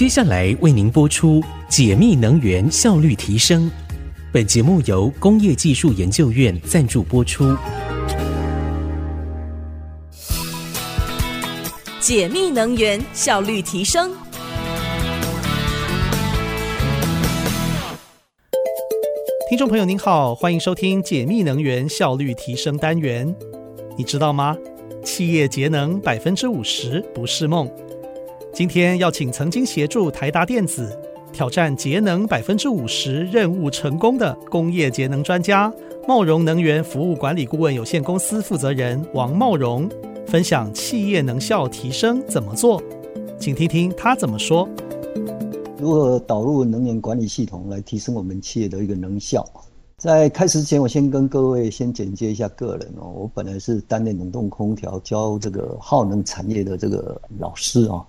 接下来为您播出解密能源效率提升。本节目由工业技术研究院赞助播出。解密能源效率提升。听众朋友您好，欢迎收听解密能源效率提升单元。你知道吗？企业节能百分之五十不是梦。今天要请曾经协助台达电子挑战节能百分之五十任务成功的工业节能专家茂荣能源服务管理顾问有限公司负责人王茂荣，分享企业能效提升怎么做，请听听他怎么说。如何导入能源管理系统来提升我们企业的一个能效？在开始之前，我先跟各位先简介一下个人哦。我本来是担任冷冻空调教这个耗能产业的这个老师啊。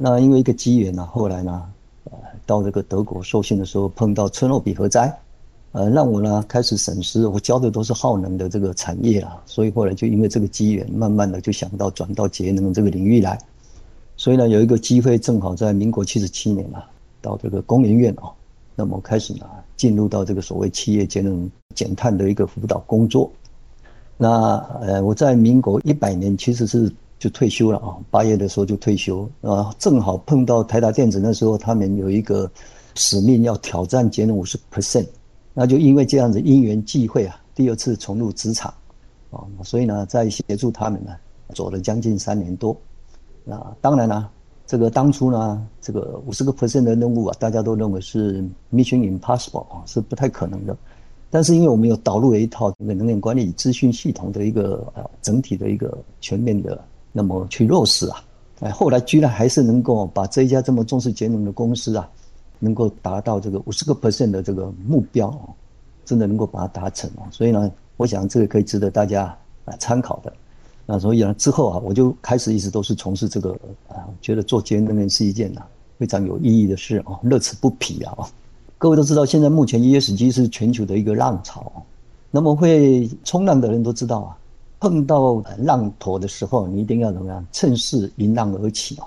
那因为一个机缘呢，后来呢，呃，到这个德国受训的时候碰到车诺比核灾，呃，让我呢开始审视，我教的都是耗能的这个产业啊，所以后来就因为这个机缘，慢慢的就想到转到节能这个领域来，所以呢，有一个机会正好在民国七十七年啊，到这个工研院啊，那么开始呢进入到这个所谓企业节能减碳的一个辅导工作，那呃，我在民国一百年其实是。就退休了啊，八月的时候就退休啊，正好碰到台达电子那时候，他们有一个使命要挑战节能五十 percent，那就因为这样子因缘际会啊，第二次重入职场啊，所以呢，在协助他们呢，走了将近三年多。那当然了，这个当初呢，这个五十个 percent 的任务啊，大家都认为是 mission impossible 啊，是不太可能的。但是因为我们有导入了一套这个能源管理资讯系统的一个呃整体的一个全面的。那么去落实啊，哎，后来居然还是能够把这一家这么重视节能的公司啊，能够达到这个五十个 percent 的这个目标哦，真的能够把它达成哦。所以呢，我想这个可以值得大家啊参考的。那所以呢，之后啊，我就开始一直都是从事这个啊，觉得做节能能源是一件啊非常有意义的事啊，乐此不疲啊。各位都知道，现在目前 ESG 是全球的一个浪潮，那么会冲浪的人都知道啊。碰到浪头的时候，你一定要怎么样？趁势迎浪而起哦。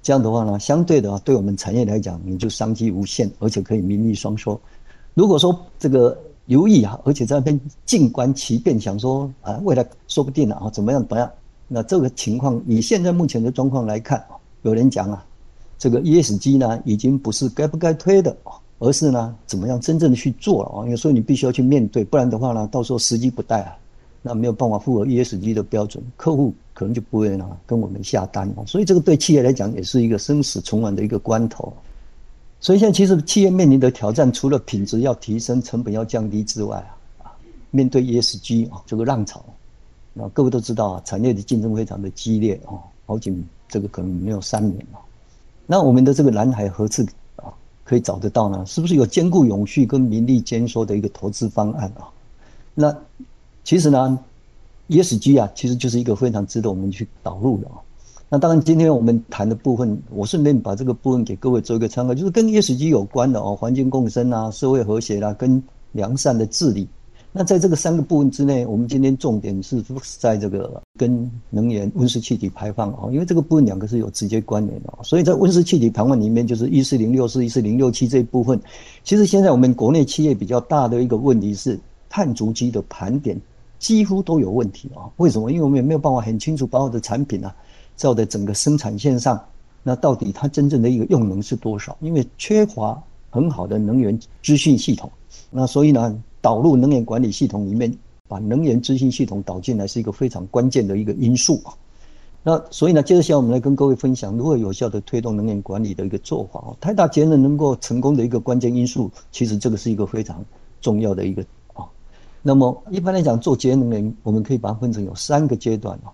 这样的话呢，相对的话，对我们产业来讲，你就商机无限，而且可以名利双收。如果说这个犹豫啊，而且在那边静观其变，想说啊，未来说不定啊，怎么样怎么样？那这个情况，以现在目前的状况来看，有人讲啊，这个 ESG 呢，已经不是该不该推的，而是呢，怎么样真正的去做了啊？有时候你必须要去面对，不然的话呢，到时候时机不待啊。那没有办法符合 ESG 的标准，客户可能就不会拿跟我们下单。所以这个对企业来讲也是一个生死存亡的一个关头。所以现在其实企业面临的挑战，除了品质要提升、成本要降低之外啊，啊，面对 ESG 啊这个浪潮，那各位都知道啊，产业的竞争非常的激烈啊，好几这个可能没有三年了。那我们的这个蓝海何处啊可以找得到呢？是不是有兼顾永续跟名利兼收的一个投资方案啊？那其实呢，ESG 啊，其实就是一个非常值得我们去导入的啊。那当然，今天我们谈的部分，我顺便把这个部分给各位做一个参考，就是跟 ESG 有关的哦，环境共生啊，社会和谐啦，跟良善的治理。那在这个三个部分之内，我们今天重点是在这个跟能源温室气体排放啊，因为这个部分两个是有直接关联的。所以在温室气体排放里面，就是一四零六四、一四零六七这一部分，其实现在我们国内企业比较大的一个问题是碳足迹的盘点。几乎都有问题啊？为什么？因为我们也没有办法很清楚把我的产品啊，在整个生产线上，那到底它真正的一个用能是多少？因为缺乏很好的能源资讯系统，那所以呢，导入能源管理系统里面，把能源资讯系统导进来是一个非常关键的一个因素啊。那所以呢，接着下来我们来跟各位分享如何有效的推动能源管理的一个做法啊。台达节能能够成功的一个关键因素，其实这个是一个非常重要的一个。那么一般来讲，做节能呢，我们可以把它分成有三个阶段哦。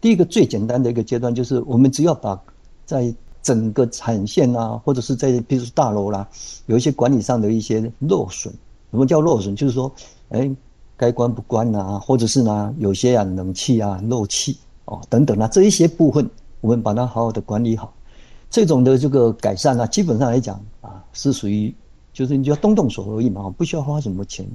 第一个最简单的一个阶段，就是我们只要把在整个产线啊，或者是在比如说大楼啦，有一些管理上的一些漏损。什么叫漏损？就是说，哎，该关不关啊，或者是呢，有些啊冷气啊漏气哦等等啊，这一些部分，我们把它好好的管理好。这种的这个改善呢，基本上来讲啊，是属于就是你就要动动手而已嘛，不需要花什么钱。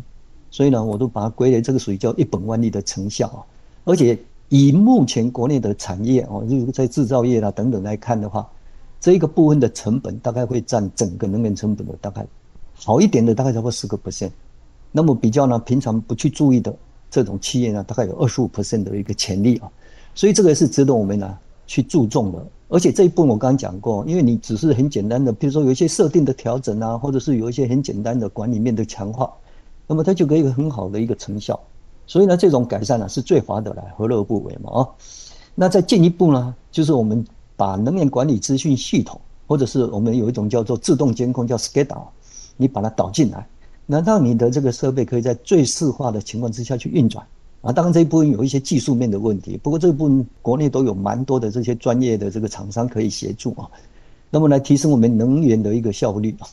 所以呢，我都把它归类，这个属于叫一本万利的成效啊。而且以目前国内的产业哦，例如在制造业啦等等来看的话，这一个部分的成本大概会占整个能源成本的大概好一点的大概超过十个 percent，那么比较呢，平常不去注意的这种企业呢，大概有二十五 percent 的一个潜力啊，所以这个是值得我们呢去注重的。而且这一部分我刚刚讲过，因为你只是很简单的，比如说有一些设定的调整啊，或者是有一些很简单的管理面的强化，那么它就给一个很好的一个成效。所以呢，这种改善呢是最划得来，何乐而不为嘛啊？那再进一步呢，就是我们。把能源管理资讯系统，或者是我们有一种叫做自动监控，叫 SCADA，你把它导进来，那让你的这个设备可以在最适化的情况之下去运转啊。当然这一部分有一些技术面的问题，不过这一部分国内都有蛮多的这些专业的这个厂商可以协助啊。那么来提升我们能源的一个效率啊，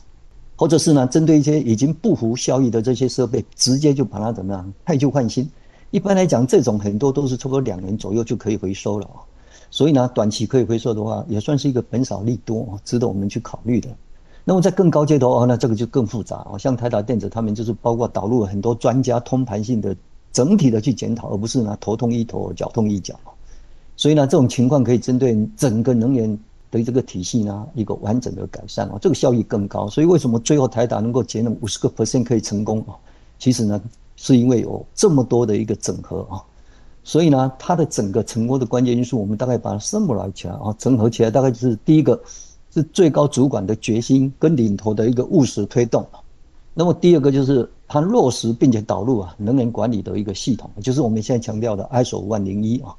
或者是呢，针对一些已经不符效益的这些设备，直接就把它怎么样汰旧换新。一般来讲，这种很多都是超过两年左右就可以回收了啊。所以呢，短期可以回收的话，也算是一个本少利多，值得我们去考虑的。那么在更高阶的话，那这个就更复杂啊。像台达电子他们就是包括导入了很多专家，通盘性的、整体的去检讨，而不是呢头痛医头，脚痛医脚。所以呢，这种情况可以针对整个能源对这个体系呢，一个完整的改善啊，这个效益更高。所以为什么最后台达能够节能五十个 percent 可以成功啊？其实呢，是因为有这么多的一个整合啊。所以呢，它的整个成功的关键因素，我们大概把它 summarize 起来啊，整合起来，大概就是第一个是最高主管的决心跟领头的一个务实推动。那么第二个就是它落实并且导入啊能源管理的一个系统，就是我们现在强调的 ISO 五万零一啊。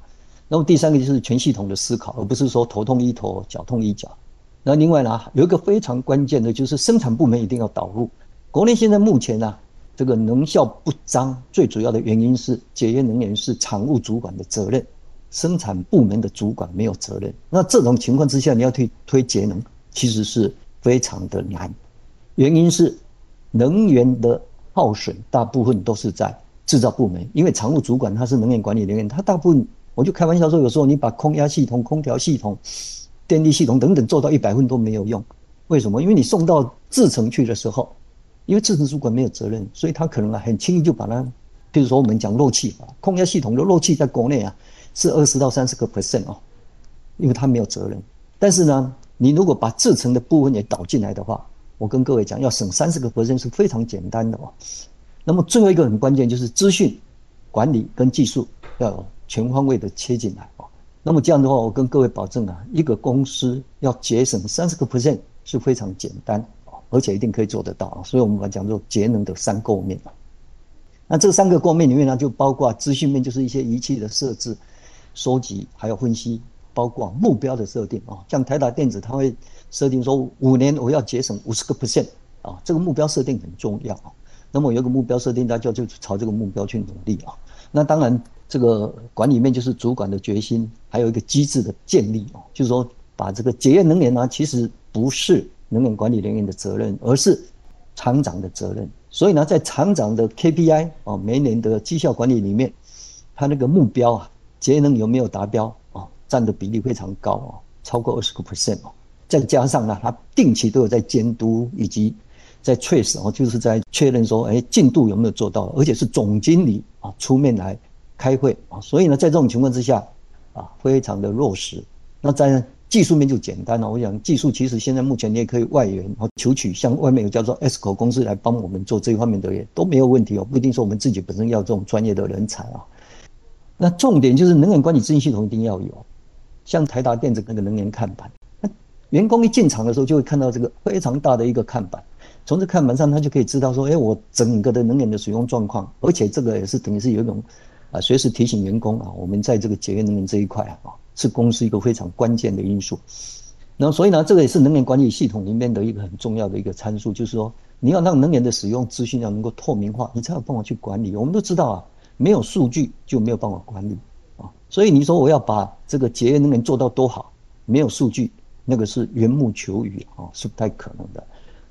那么第三个就是全系统的思考，而不是说头痛医头，脚痛医脚。那另外呢，有一个非常关键的就是生产部门一定要导入。国内现在目前呢。这个能效不彰，最主要的原因是节约能源是厂务主管的责任，生产部门的主管没有责任。那这种情况之下，你要推推节能，其实是非常的难。原因是能源的耗损大部分都是在制造部门，因为常务主管他是能源管理人员，他大部分我就开玩笑说，有时候你把空压系统、空调系统、电力系统等等做到一百分都没有用。为什么？因为你送到制程去的时候。因为制程主管没有责任，所以他可能啊很轻易就把它，比如说我们讲漏气吧，空压系统的漏气在国内啊是二十到三十个 percent 哦，因为他没有责任。但是呢，你如果把制程的部分也导进来的话，我跟各位讲，要省三十个 percent 是非常简单的哦。那么最后一个很关键就是资讯管理跟技术要有全方位的切进来哦。那么这样的话，我跟各位保证啊，一个公司要节省三十个 percent 是非常简单。而且一定可以做得到啊！所以我们把它讲做节能的三构面啊。那这三个构面里面呢，就包括资讯面，就是一些仪器的设置、收集，还有分析，包括目标的设定啊。像台达电子，它会设定说五年我要节省五十个 percent 啊，这个目标设定很重要啊。那么有个目标设定，大家就朝这个目标去努力啊。那当然，这个管理面就是主管的决心，还有一个机制的建立哦，就是说把这个节约能源呢，其实不是。能源管理人员的责任，而是厂长的责任。所以呢，在厂长的 KPI 啊，每年的绩效管理里面，他那个目标啊，节能有没有达标啊，占的比例非常高啊，超过二十个 percent 哦。再加上呢，他定期都有在监督以及在 trace 哦，就是在确认说，哎，进度有没有做到，而且是总经理啊出面来开会啊。所以呢，在这种情况之下啊，非常的落实。那在技术面就简单了，我想技术其实现在目前你也可以外援，然后求取像外面有叫做 s c o 公司来帮我们做这一方面的也都没有问题哦，不一定说我们自己本身要这种专业的人才啊。那重点就是能源管理资讯系统一定要有，像台达电子那个能源看板，那员工一进厂的时候就会看到这个非常大的一个看板，从这看板上他就可以知道说，哎，我整个的能源的使用状况，而且这个也是等于是有一种啊，随时提醒员工啊，我们在这个节约能源这一块啊。是公司一个非常关键的因素，那所以呢，这个也是能源管理系统里面的一个很重要的一个参数，就是说你要让能源的使用资讯要能够透明化，你才有办法去管理。我们都知道啊，没有数据就没有办法管理啊。所以你说我要把这个节约能源做到多好，没有数据，那个是缘木求鱼啊，是不太可能的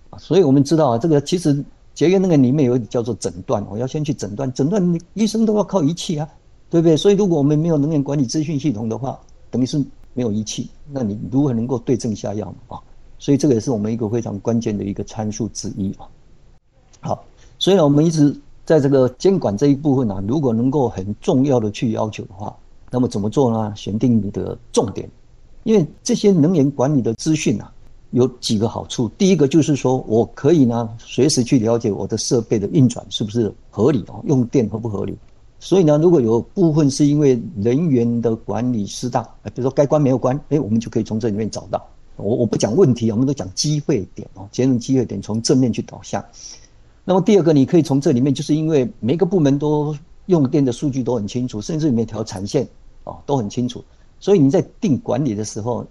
啊。所以我们知道啊，这个其实节约那个里面有一个叫做诊断，我要先去诊断，诊断你医生都要靠仪器啊，对不对？所以如果我们没有能源管理资讯系统的话，等于是没有仪器，那你如何能够对症下药？啊，所以这个也是我们一个非常关键的一个参数之一啊。好，所以呢，我们一直在这个监管这一部分啊，如果能够很重要的去要求的话，那么怎么做呢？选定你的重点，因为这些能源管理的资讯啊，有几个好处。第一个就是说我可以呢，随时去了解我的设备的运转是不是合理哦，用电合不合理。所以呢，如果有部分是因为人员的管理失当，比如说该关没有关，哎，我们就可以从这里面找到。我我不讲问题，我们都讲机会点哦，节能机会点，从正面去导向。那么第二个，你可以从这里面，就是因为每个部门都用电的数据都很清楚，甚至每条产线哦都很清楚，所以你在定管理的时候，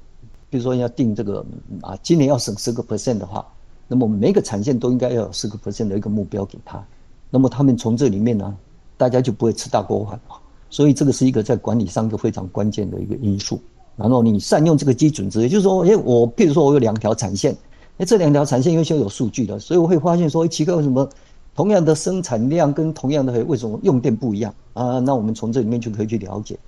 比如说要定这个啊，今年要省十个 percent 的话，那么每个产线都应该要有十个 percent 的一个目标给他，那么他们从这里面呢。大家就不会吃大锅饭啊，所以这个是一个在管理上一个非常关键的一个因素。然后你善用这个基准值，也就是说，哎，我譬如说我有两条产线，哎，这两条产线因为是有数据的，所以我会发现说，奇怪，为什么同样的生产量跟同样的为什么用电不一样啊？那我们从这里面就可以去了解，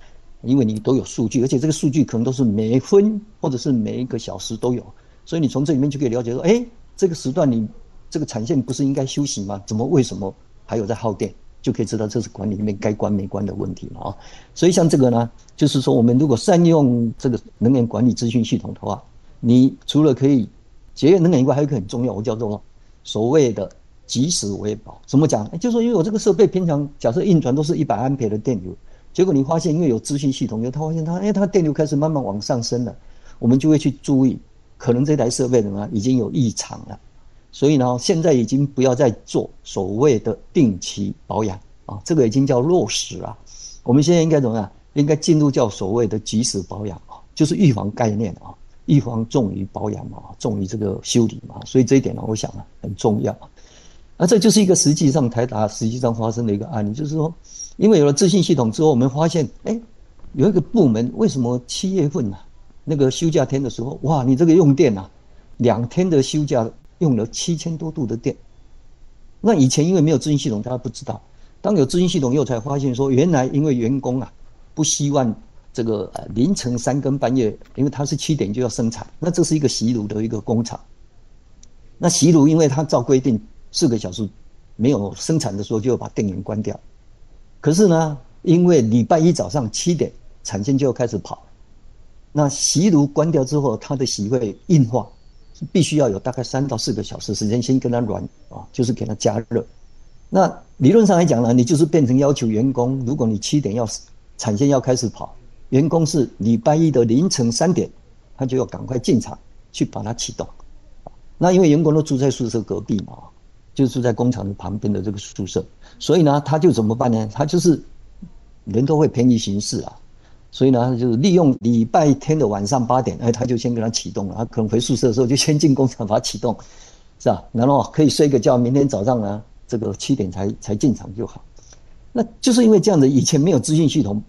因为你都有数据，而且这个数据可能都是每分或者是每一个小时都有，所以你从这里面就可以了解说，哎，这个时段你这个产线不是应该休息吗？怎么为什么还有在耗电？就可以知道这是管理里面该关没关的问题嘛啊，所以像这个呢，就是说我们如果善用这个能源管理资讯系统的话，你除了可以节约能源以外，还有一个很重要，我叫做所谓的及时维保。怎么讲？就是说因为我这个设备平常假设运转都是一百安培的电流，结果你发现因为有资讯系统，因为它发现它哎它电流开始慢慢往上升了，我们就会去注意，可能这台设备呢已经有异常了。所以呢，现在已经不要再做所谓的定期保养啊，这个已经叫落实了。我们现在应该怎么样？应该进入叫所谓的即时保养啊，就是预防概念啊，预防重于保养嘛，重于这个修理嘛。所以这一点呢，我想啊很重要。那这就是一个实际上台达实际上发生的一个案例，就是说，因为有了资讯系统之后，我们发现，哎，有一个部门为什么七月份啊，那个休假天的时候，哇，你这个用电啊，两天的休假。用了七千多度的电，那以前因为没有资讯系统，大家不知道。当有资讯系统以后，才发现说，原来因为员工啊不希望这个呃凌晨三更半夜，因为他是七点就要生产，那这是一个习炉的一个工厂。那习炉因为它照规定四个小时没有生产的时候，就要把电源关掉。可是呢，因为礼拜一早上七点产线就要开始跑，那锡炉关掉之后，它的锡会硬化。必须要有大概三到四个小时时间先跟它软啊，就是给它加热。那理论上来讲呢，你就是变成要求员工，如果你七点要产线要开始跑，员工是礼拜一的凌晨三点，他就要赶快进场去把它启动。那因为员工都住在宿舍隔壁嘛，就住在工厂的旁边的这个宿舍，所以呢，他就怎么办呢？他就是人都会偏移行事啊。所以呢，他就是利用礼拜天的晚上八点，哎，他就先给他启动了。他可能回宿舍的时候就先进工厂把它启动，是吧？然后可以睡个觉，明天早上呢，这个七点才才进场就好。那就是因为这样子，以前没有资讯系统，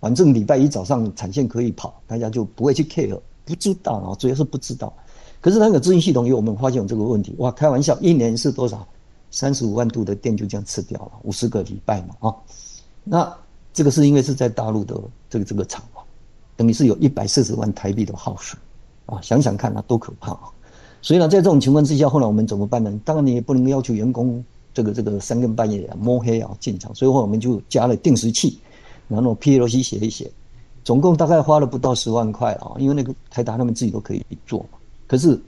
反正礼拜一早上产线可以跑，大家就不会去 care，不知道啊，主要是不知道。可是那个资讯系统，有我们发现有这个问题，哇，开玩笑，一年是多少？三十五万度的电就这样吃掉了，五十个礼拜嘛，啊，那。这个是因为是在大陆的这个这个厂啊，等于是有一百四十万台币的耗损啊，想想看啊，多可怕啊！所以呢，在这种情况之下，后来我们怎么办呢？当然你也不能要求员工这个这个三更半夜啊摸黑啊进厂，所以后来我们就加了定时器，然后 PLC 写一写，总共大概花了不到十万块啊，因为那个台达他们自己都可以做。可是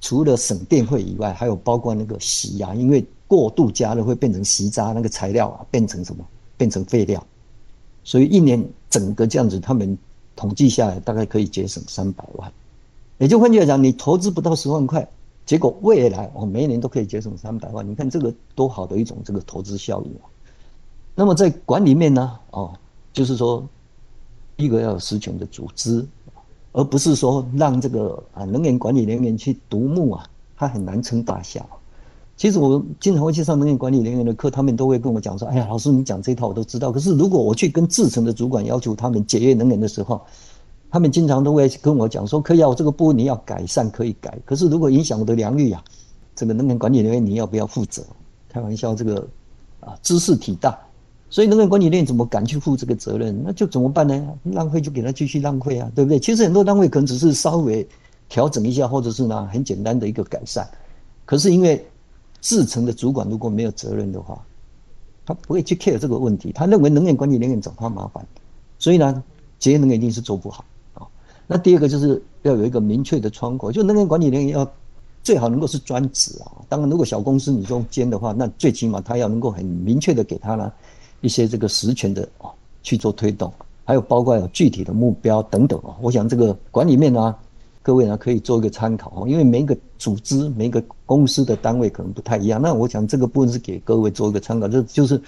除了省电费以外，还有包括那个洗啊，因为过度加热会变成洗渣，那个材料啊变成什么？变成废料。所以一年整个这样子，他们统计下来大概可以节省三百万，也就换句话讲，你投资不到十万块，结果未来哦每一年都可以节省三百万，你看这个多好的一种这个投资效益啊！那么在管理面呢，哦，就是说一个要有实权的组织，而不是说让这个啊能源管理人员去独木啊，他很难成大小。其实我经常会去上能源管理人员的课，他们都会跟我讲说：“哎呀，老师，你讲这一套我都知道。可是如果我去跟制程的主管要求他们节约能源的时候，他们经常都会跟我讲说：‘可以啊，我这个部分你要改善，可以改。可是如果影响我的良率啊，这个能源管理人员你要不要负责？’开玩笑，这个啊知识体大，所以能源管理人怎么敢去负这个责任？那就怎么办呢？浪费就给他继续浪费啊，对不对？其实很多单位可能只是稍微调整一下，或者是呢很简单的一个改善，可是因为。制成的主管如果没有责任的话，他不会去 care 这个问题。他认为能源管理人员找他麻烦，所以呢，节能源一定是做不好啊。那第二个就是要有一个明确的窗口，就能源管理人要最好能够是专职啊。当然，如果小公司你说兼的话，那最起码他要能够很明确的给他呢一些这个实权的啊去做推动，还有包括有具体的目标等等啊。我想这个管理面呢，各位呢可以做一个参考，因为每一个组织、每一个公司的单位可能不太一样。那我想这个部分是给各位做一个参考，这就是。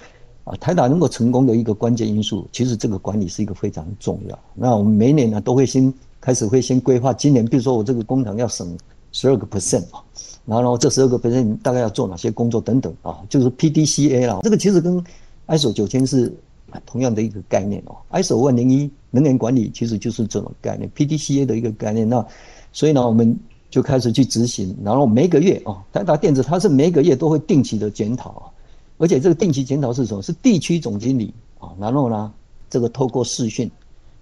啊，台达能够成功的一个关键因素，其实这个管理是一个非常重要。那我们每年呢都会先开始会先规划，今年比如说我这个工厂要省十二个 percent 啊，然后这十二个 percent 大概要做哪些工作等等啊，就是 PDCA 啦。这个其实跟 ISO 九千是同样的一个概念哦。ISO 万零一能源管理其实就是这种概念，PDCA 的一个概念。那所以呢，我们就开始去执行，然后每个月啊，台达电子它是每个月都会定期的检讨啊。而且这个定期检讨是什么？是地区总经理啊，然后呢，这个透过视讯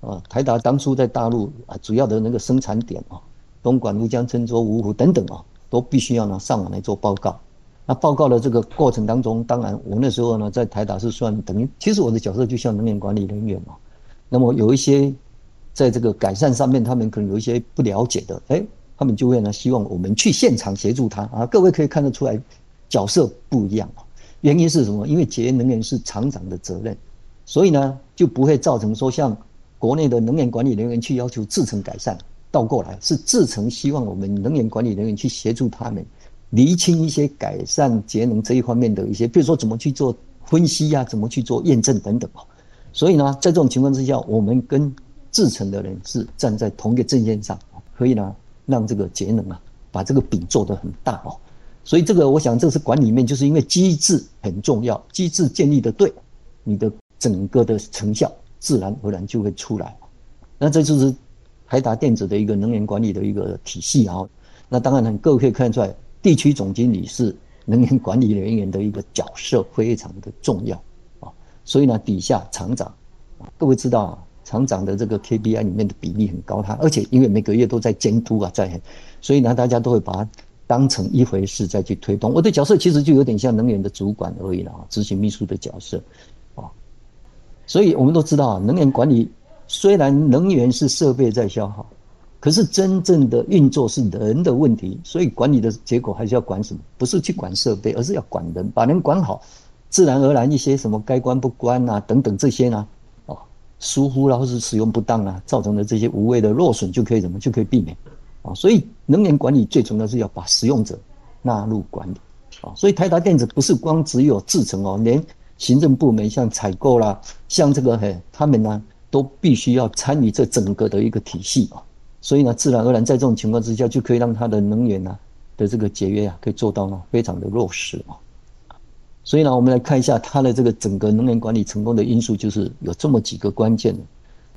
啊，台达当初在大陆啊，主要的那个生产点啊，东莞、乌江、郴州、芜湖等等啊，都必须要呢上网来做报告。那报告的这个过程当中，当然我那时候呢在台达是算等于，其实我的角色就像能源管理人员嘛。那么有一些在这个改善上面，他们可能有一些不了解的，哎，他们就会呢希望我们去现场协助他啊。各位可以看得出来，角色不一样。原因是什么？因为节约能源是厂长的责任，所以呢就不会造成说像国内的能源管理人员去要求制程改善，倒过来是制程希望我们能源管理人员去协助他们厘清一些改善节能这一方面的一些，比如说怎么去做分析呀、啊，怎么去做验证等等哦。所以呢，在这种情况之下，我们跟制成的人是站在同一个阵线上，可以呢让这个节能啊把这个饼做得很大哦。所以这个，我想这是管理面，就是因为机制很重要，机制建立的对，你的整个的成效自然而然就会出来。那这就是台达电子的一个能源管理的一个体系啊。那当然呢，各位可以看出来，地区总经理是能源管理人员的一个角色，非常的重要啊。所以呢，底下厂长，各位知道啊，厂长的这个 KPI 里面的比例很高，他而且因为每个月都在监督啊，在，所以呢，大家都会把它。当成一回事再去推动，我的角色其实就有点像能源的主管而已了啊，执行秘书的角色，啊，所以我们都知道啊，能源管理虽然能源是设备在消耗，可是真正的运作是人的问题，所以管理的结果还是要管什么？不是去管设备，而是要管人，把人管好，自然而然一些什么该关不关啊等等这些呢，啊，疏忽了或是使用不当啊，造成的这些无谓的落损就可以怎么就可以避免。啊，所以能源管理最重要是要把使用者纳入管理。啊，所以台达电子不是光只有制成哦，连行政部门像采购啦，像这个嘿，他们呢都必须要参与这整个的一个体系啊。所以呢，自然而然在这种情况之下，就可以让它的能源呢的这个节约啊，可以做到呢非常的落实啊。所以呢，我们来看一下它的这个整个能源管理成功的因素，就是有这么几个关键的，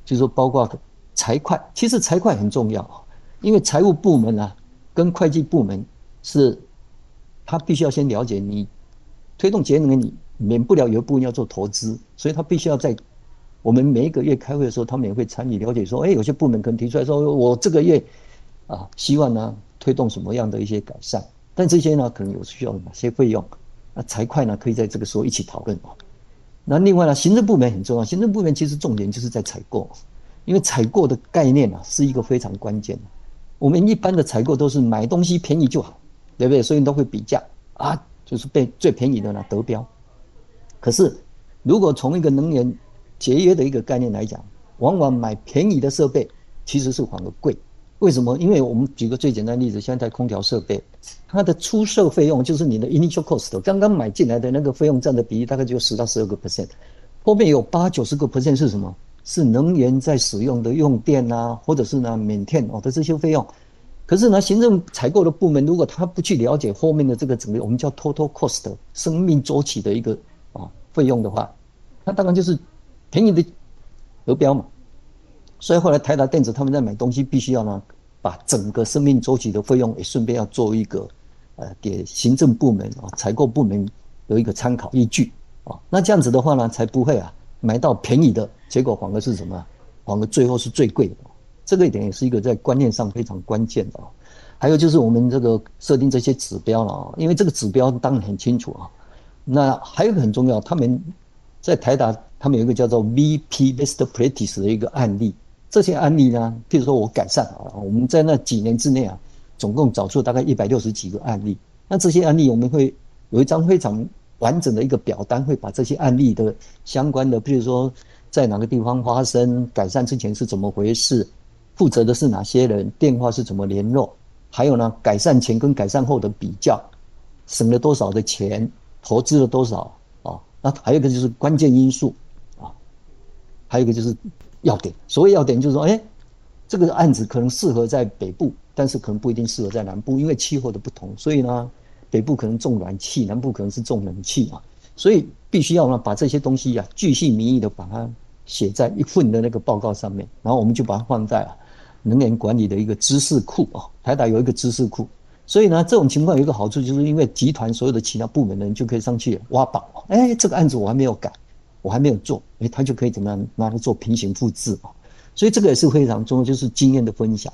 就是说包括财会，其实财会很重要。因为财务部门啊，跟会计部门是，他必须要先了解你推动节能，你免不了有一部分要做投资，所以他必须要在我们每一个月开会的时候，他们也会参与了解说，哎，有些部门可能提出来说，我这个月啊，希望呢推动什么样的一些改善，但这些呢可能有需要哪些费用，那财会呢可以在这个时候一起讨论哦。那另外呢，行政部门很重要，行政部门其实重点就是在采购，因为采购的概念啊是一个非常关键的。我们一般的采购都是买东西便宜就好，对不对？所以都会比价啊，就是被最便宜的呢得标。可是，如果从一个能源节约的一个概念来讲，往往买便宜的设备其实是反而贵。为什么？因为我们举个最简单例子，现在空调设备，它的出售费用就是你的 initial cost，刚刚买进来的那个费用占的比例大概就十到十二个 percent，后面有八九十个 percent 是什么？是能源在使用的用电啊，或者是呢免电哦的这些费用，可是呢，行政采购的部门如果他不去了解后面的这个整个我们叫 total cost 生命周期的一个啊费用的话，那当然就是便宜的得标嘛。所以后来台达电子他们在买东西必须要呢把整个生命周期的费用也顺便要做一个呃给行政部门啊采购部门有一个参考依据啊，那这样子的话呢才不会啊。买到便宜的结果反而是什么？反而最后是最贵的，这个一点也是一个在观念上非常关键的啊。还有就是我们这个设定这些指标了啊，因为这个指标当然很清楚啊。那还有一个很重要，他们在台达他们有一个叫做 VP Best Practice 的一个案例这些案例呢，譬如说我改善啊，我们在那几年之内啊，总共找出大概一百六十几个案例。那这些案例我们会有一张非常完整的一个表单，会把这些案例的相关的，譬如说在哪个地方发生，改善之前是怎么回事，负责的是哪些人，电话是怎么联络，还有呢，改善前跟改善后的比较，省了多少的钱，投资了多少啊？那还有一个就是关键因素，还有一个就是。要点，所谓要点就是说，哎，这个案子可能适合在北部，但是可能不一定适合在南部，因为气候的不同。所以呢，北部可能重暖气，南部可能是重冷气啊。所以必须要呢把这些东西啊，巨细靡遗的把它写在一份的那个报告上面，然后我们就把它放在啊能源管理的一个知识库啊。台达有一个知识库，所以呢，这种情况有一个好处，就是因为集团所有的其他部门的人就可以上去挖宝。哎，这个案子我还没有改。我还没有做，诶，他就可以怎么样拿来做平行复制啊？所以这个也是非常重要，就是经验的分享，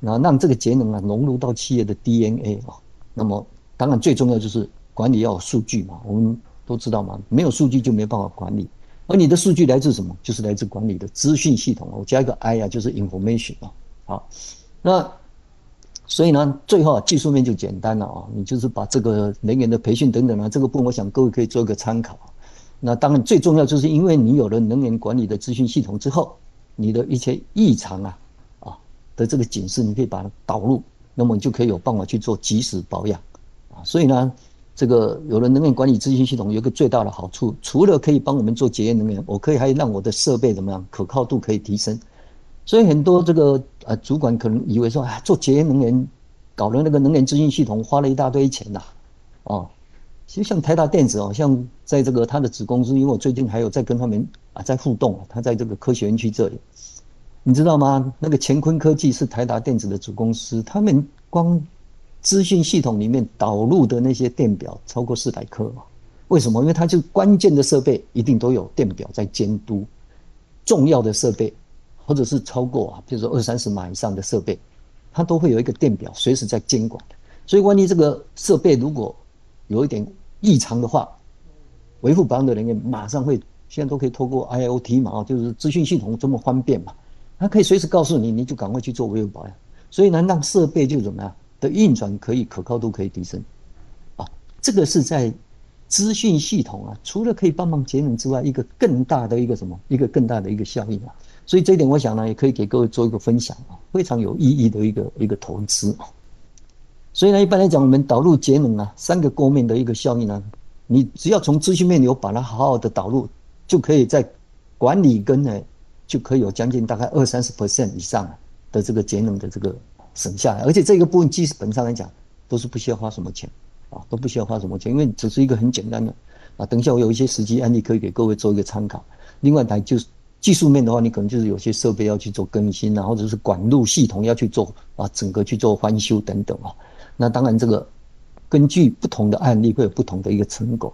然后让这个节能啊融入到企业的 DNA 啊。那么当然最重要就是管理要有数据嘛，我们都知道嘛，没有数据就没办法管理。而你的数据来自什么？就是来自管理的资讯系统。我加一个 I 啊，就是 information 啊。好，那所以呢，最后啊，技术面就简单了啊，你就是把这个人员的培训等等啊，这个部分我想各位可以做一个参考。那当然最重要就是因为你有了能源管理的资讯系统之后，你的一些异常啊啊的这个警示，你可以把它导入，那么你就可以有办法去做及时保养啊。所以呢，这个有了能源管理资讯系统，有一个最大的好处，除了可以帮我们做节约能源，我可以还让我的设备怎么样可靠度可以提升。所以很多这个呃主管可能以为说，啊，做节约能源，搞了那个能源资讯系统，花了一大堆钱呐，啊。其实像台达电子哦，像在这个他的子公司，因为我最近还有在跟他们啊在互动，他在这个科学园区这里，你知道吗？那个乾坤科技是台达电子的子公司，他们光资讯系统里面导入的那些电表超过四百颗，为什么？因为它就关键的设备一定都有电表在监督，重要的设备或者是超过啊，比如说二三十码以上的设备，它都会有一个电表随时在监管。所以万一这个设备如果有一点异常的话，维护保养的人员马上会，现在都可以透过 IoT 嘛，就是资讯系统这么方便嘛，它可以随时告诉你，你就赶快去做维护保养。所以呢，让设备就怎么样的运转可以可靠度可以提升，啊，这个是在资讯系统啊，除了可以帮忙节能之外，一个更大的一个什么，一个更大的一个效应啊。所以这一点，我想呢，也可以给各位做一个分享啊，非常有意义的一个一个投资。所以呢，一般来讲，我们导入节能啊，三个构面的一个效应呢，你只要从资讯面有把它好好的导入，就可以在管理跟呢，就可以有将近大概二三十 percent 以上的这个节能的这个省下来，而且这个部分基本上来讲都是不需要花什么钱啊，都不需要花什么钱，因为只是一个很简单的啊。等一下我有一些实际案例可以给各位做一个参考。另外呢，就是技术面的话，你可能就是有些设备要去做更新啊，或者是管路系统要去做啊，整个去做翻修等等啊。那当然，这个根据不同的案例会有不同的一个成果。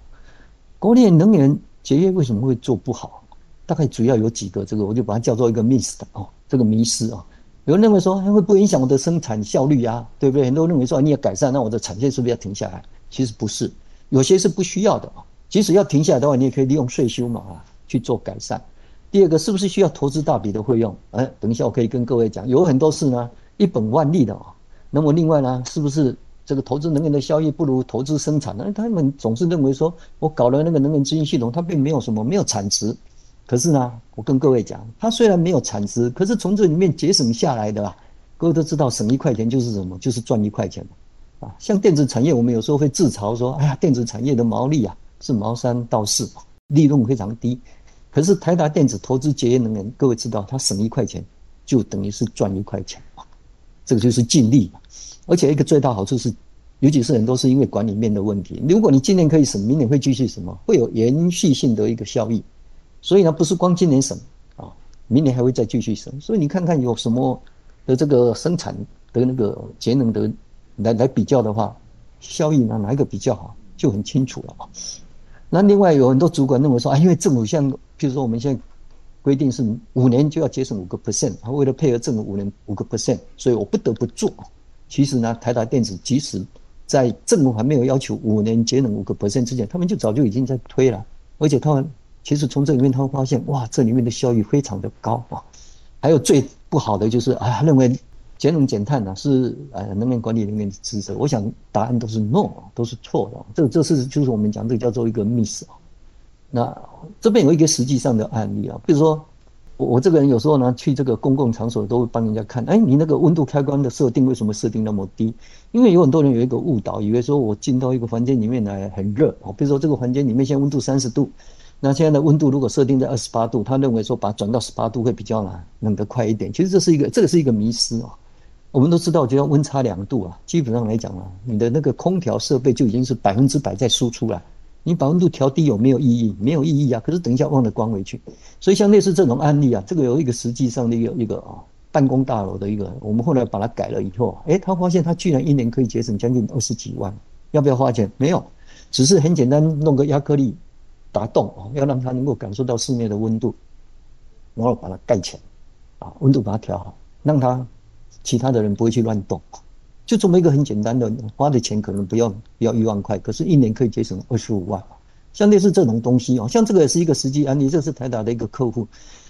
国内能源节约为什么会做不好？大概主要有几个，这个我就把它叫做一个 miss 的哦，这个迷失啊。有人认为说，它会不影响我的生产效率啊？对不对？很多人认为说，你要改善，那我的产线是不是要停下来？其实不是，有些是不需要的啊。即使要停下来的话，你也可以利用税收嘛啊去做改善。第二个，是不是需要投资大笔的费用？哎，等一下我可以跟各位讲，有很多事呢，一本万利的啊。那么另外呢，是不是这个投资能源的效益不如投资生产那？他们总是认为说，我搞了那个能源资讯系统，它并没有什么没有产值。可是呢，我跟各位讲，它虽然没有产值，可是从这里面节省下来的啊，各位都知道，省一块钱就是什么？就是赚一块钱啊。像电子产业，我们有时候会自嘲说，哎呀，电子产业的毛利啊是毛三到四，利润非常低。可是台达电子投资节约能源，各位知道，它省一块钱就等于是赚一块钱。这个就是尽力嘛，而且一个最大好处是，尤其是很多是因为管理面的问题。如果你今年可以省，明年会继续什么？会有延续性的一个效益。所以呢，不是光今年省啊，明年还会再继续省。所以你看看有什么的这个生产的那个节能的来来比较的话，效益呢哪一个比较好，就很清楚了啊。那另外有很多主管认为说啊，因为政府像，譬如说我们现在。规定是五年就要节省五个 percent，他为了配合政府五年五个 percent，所以我不得不做。其实呢，台达电子即使在政府还没有要求五年节能五个 percent 之前，他们就早就已经在推了。而且他们其实从这里面他会发现，哇，这里面的效益非常的高啊。还有最不好的就是啊，认为节能减碳呢是呃能源管理人员的职责。我想答案都是 no，都是错的。这这是就是我们讲这个叫做一个 miss 啊。那这边有一个实际上的案例啊，比如说我我这个人有时候呢去这个公共场所都会帮人家看，哎，你那个温度开关的设定为什么设定那么低？因为有很多人有一个误导，以为说我进到一个房间里面来很热哦，比如说这个房间里面现在温度三十度。那现在的温度如果设定在二十八度，他认为说把转到十八度会比较冷，冷得快一点。其实这是一个，这个是一个迷思啊。我们都知道，就要温差两度啊，基本上来讲啊，你的那个空调设备就已经是百分之百在输出了。你把温度调低有没有意义？没有意义啊。可是等一下忘了关回去。所以像类似这种案例啊，这个有一个实际上的一个一个啊，办公大楼的一个，我们后来把它改了以后，诶，他发现他居然一年可以节省将近二十几万。要不要花钱？没有，只是很简单，弄个压克力。打洞啊，要让他能够感受到室内的温度，然后把它盖起来，啊，温度把它调好，让他其他的人不会去乱动，就这么一个很简单的，花的钱可能不要不要一万块，可是一年可以节省二十五万，像类似这种东西哦，像这个也是一个实际案例，这是台达的一个客户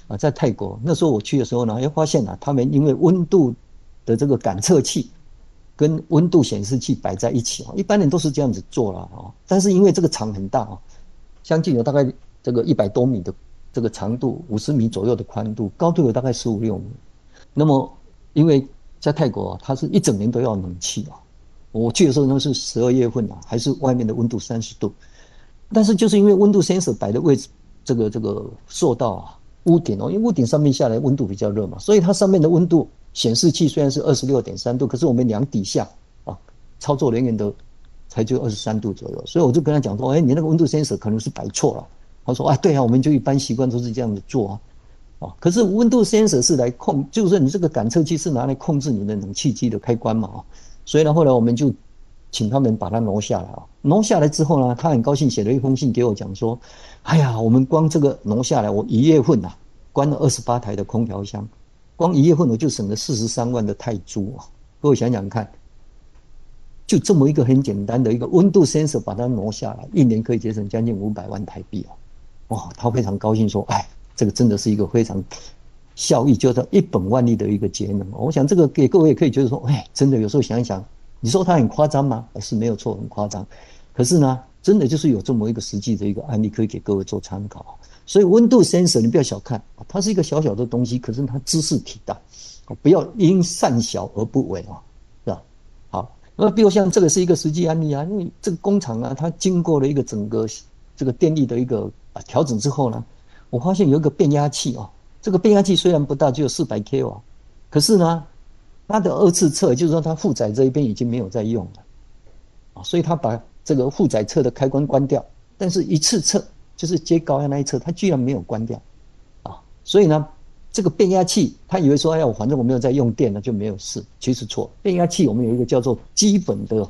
啊，在泰国那时候我去的时候呢，哎，发现啊，他们因为温度的这个感测器跟温度显示器摆在一起啊，一般人都是这样子做了啊，但是因为这个厂很大啊。将近有大概这个一百多米的这个长度，五十米左右的宽度，高度有大概十五六米。那么，因为在泰国，它是一整年都要冷气啊。我去的时候那是十二月份啊，还是外面的温度三十度。但是就是因为温度 sensor 摆的位置，这个这个受到啊屋顶哦，因为屋顶上面下来温度比较热嘛，所以它上面的温度显示器虽然是二十六点三度，可是我们量底下啊，操作人员的。才就二十三度左右，所以我就跟他讲说：“哎，你那个温度 sensor 可能是摆错了。”他说：“啊，对啊，我们就一般习惯都是这样子做啊。”啊，可是温度 sensor 是来控，就是说你这个感测器是拿来控制你的冷气机的开关嘛啊。所以呢，后来我们就请他们把它挪下来啊。挪下来之后呢，他很高兴写了一封信给我讲说：“哎呀，我们光这个挪下来，我一月份呐、啊，关了二十八台的空调箱，光一月份我就省了四十三万的泰铢啊。各位想想看。”就这么一个很简单的一个温度 sensor，把它挪下来，一年可以节省将近五百万台币哦，哇，他非常高兴说，哎，这个真的是一个非常效益，就是一本万利的一个节能。我想这个给各位也可以觉得说，哎，真的有时候想一想，你说它很夸张吗？是没有错，很夸张。可是呢，真的就是有这么一个实际的一个案例可以给各位做参考。所以温度 sensor 你不要小看，它是一个小小的东西，可是它知识体大，不要因善小而不为啊。那比如像这个是一个实际案例啊，因为这个工厂啊，它经过了一个整个这个电力的一个啊调整之后呢，我发现有一个变压器哦，这个变压器虽然不大，只有四百 k 瓦，可是呢，它的二次测就是说它负载这一边已经没有在用了，啊，所以它把这个负载侧的开关关掉，但是一次测就是接高压那一侧，它居然没有关掉，啊，所以呢。这个变压器，他以为说，哎呀，我反正我没有在用电了，就没有事。其实错，变压器我们有一个叫做基本的，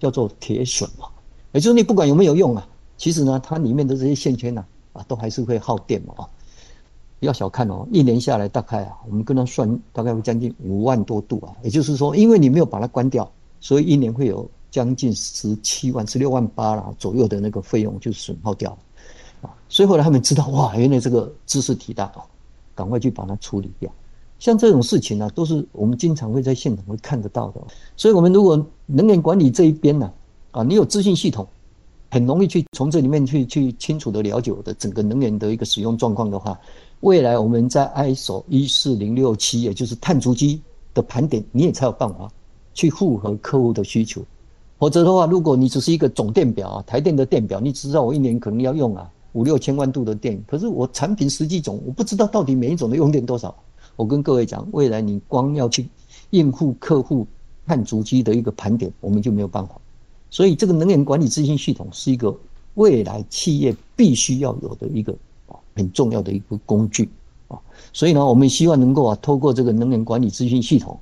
叫做铁损嘛，也就是你不管有没有用啊，其实呢，它里面的这些线圈呢，啊都还是会耗电嘛啊。不要小看哦，一年下来大概啊，我们跟他算，大概会将近五万多度啊。也就是说，因为你没有把它关掉，所以一年会有将近十七万、十六万八啦左右的那个费用就损耗掉了啊。所以后来他们知道，哇，原来这个知识体大。赶快去把它处理掉，像这种事情呢、都是我们经常会在现场会看得到的。所以，我们如果能源管理这一边呢，啊，你有资讯系统，很容易去从这里面去去清楚的了解我的整个能源的一个使用状况的话，未来我们在 ISO 一四零六七，也就是碳足迹的盘点，你也才有办法去符合客户的需求。否则的话，如果你只是一个总电表啊，台电的电表，你只知道我一年可能要用啊。五六千万度的电，可是我产品十几种，我不知道到底每一种的用电多少。我跟各位讲，未来你光要去应付客户碳足迹的一个盘点，我们就没有办法。所以这个能源管理资讯系统是一个未来企业必须要有的一个啊很重要的一个工具啊。所以呢，我们希望能够啊透过这个能源管理资讯系统，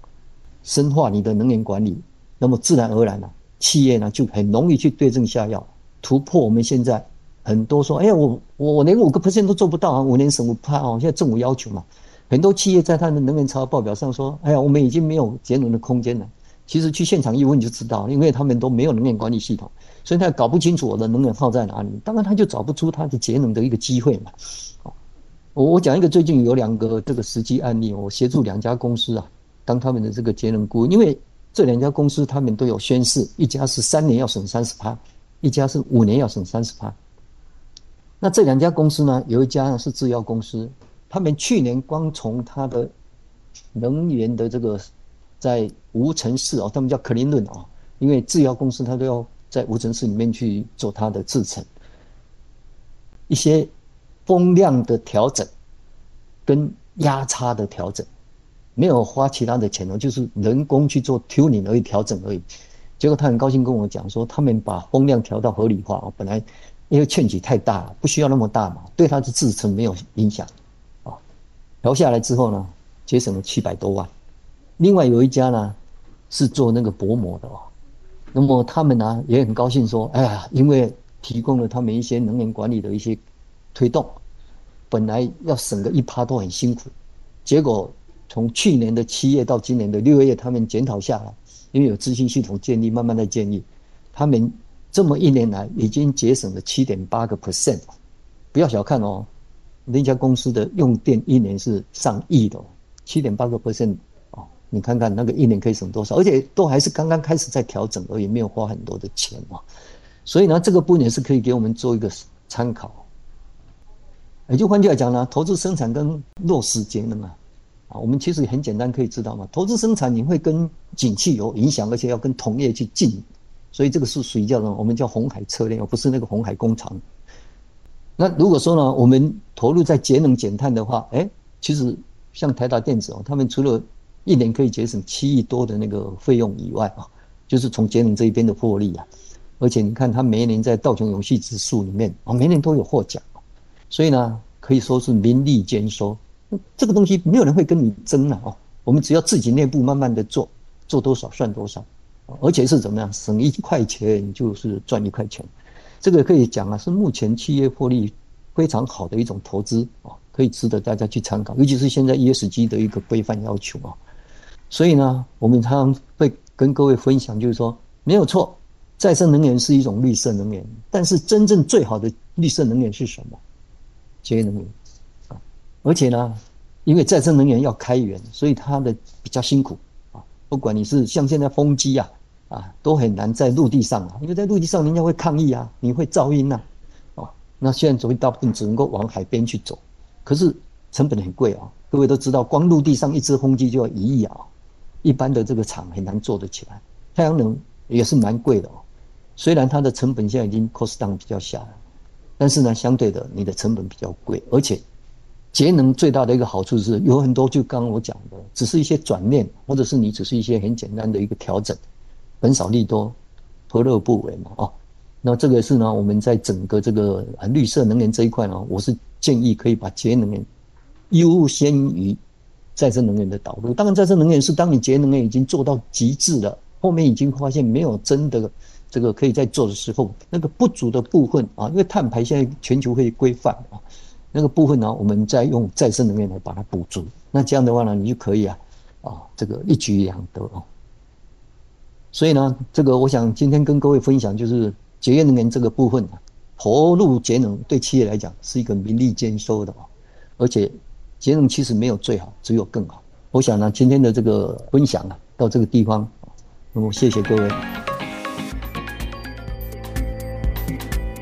深化你的能源管理，那么自然而然呢，企业呢就很容易去对症下药，突破我们现在。很多说，哎呀，我我连五个 percent 都做不到啊！五年省五趴哦，现在政府要求嘛，很多企业在他的能源超报表上说，哎呀，我们已经没有节能的空间了。其实去现场一问就知道，因为他们都没有能源管理系统，所以他搞不清楚我的能源耗在哪里，当然他就找不出他的节能的一个机会嘛。我我讲一个最近有两个这个实际案例，我协助两家公司啊，当他们的这个节能顾问，因为这两家公司他们都有宣誓，一家是三年要省三十趴，一家是五年要省三十趴。那这两家公司呢，有一家是制药公司，他们去年光从他的能源的这个在无尘室哦，他们叫 clean room 啊，因为制药公司它都要在无尘室里面去做它的制程，一些风量的调整跟压差的调整，没有花其他的钱哦，就是人工去做 tuning 而已，调整而已。结果他很高兴跟我讲说，他们把风量调到合理化哦，本来。因为劝举太大了，不需要那么大嘛，对它的制程没有影响，啊，调下来之后呢，节省了七百多万。另外有一家呢，是做那个薄膜的哦，那么他们呢也很高兴说，哎呀，因为提供了他们一些能源管理的一些推动，本来要省个一趴都很辛苦，结果从去年的七月到今年的六月，他们检讨下来，因为有资讯系统建立，慢慢的建立，他们。这么一年来，已经节省了七点八个 percent，不要小看哦，那家公司的用电一年是上亿的，七点八个 percent，你看看那个一年可以省多少，而且都还是刚刚开始在调整而也，没有花很多的钱嘛，所以呢，这个部分是可以给我们做一个参考。也就换句话讲呢，投资生产跟落实节能啊，啊，我们其实很简单可以知道嘛，投资生产你会跟景气有影响，而且要跟同业去竞。所以这个是属于叫什么我们叫红海策略，而不是那个红海工厂。那如果说呢，我们投入在节能减碳的话，哎，其实像台达电子哦，他们除了一年可以节省七亿多的那个费用以外啊，就是从节能这一边的获利啊，而且你看它每一年在道琼永续指数里面啊，每年都有获奖，所以呢，可以说是名利兼收。这个东西没有人会跟你争了哦，我们只要自己内部慢慢的做，做多少算多少。而且是怎么样，省一块钱就是赚一块钱，这个可以讲啊，是目前企业获利非常好的一种投资啊，可以值得大家去参考。尤其是现在 ESG 的一个规范要求啊，所以呢，我们常常会跟各位分享，就是说没有错，再生能源是一种绿色能源，但是真正最好的绿色能源是什么？节约能源啊，而且呢，因为再生能源要开源，所以它的比较辛苦啊。不管你是像现在风机啊，啊，都很难在陆地上啊，因为在陆地上人家会抗议啊，你会噪音呐，哦，那现在所以大部分只能够往海边去走，可是成本很贵啊，各位都知道，光陆地上一只风机就要一亿啊，一般的这个厂很难做得起来，太阳能也是蛮贵的哦，虽然它的成本现在已经 cost down 比较下来，但是呢，相对的你的成本比较贵，而且。节能最大的一个好处是有很多，就刚刚我讲的，只是一些转念，或者是你只是一些很简单的一个调整，本少利多，何乐不为嘛？哦，那这个是呢，我们在整个这个绿色能源这一块呢，我是建议可以把节能源优先于再生能源的导入。当然，再生能源是当你节能源已经做到极致了，后面已经发现没有真的这个可以再做的时候，那个不足的部分啊，因为碳排现在全球会规范啊。那个部分呢，我们再用再生能源来把它补足。那这样的话呢，你就可以啊，啊，这个一举两得啊。所以呢，这个我想今天跟各位分享就是节约能源这个部分啊，投入节能对企业来讲是一个名利兼收的啊。而且节能其实没有最好，只有更好。我想呢，今天的这个分享啊，到这个地方，那么谢谢各位。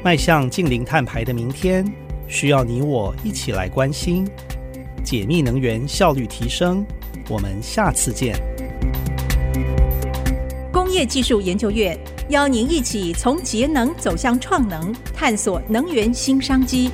迈向近零碳排的明天，需要你我一起来关心，解密能源效率提升。我们下次见。工业技术研究院邀您一起从节能走向创能，探索能源新商机。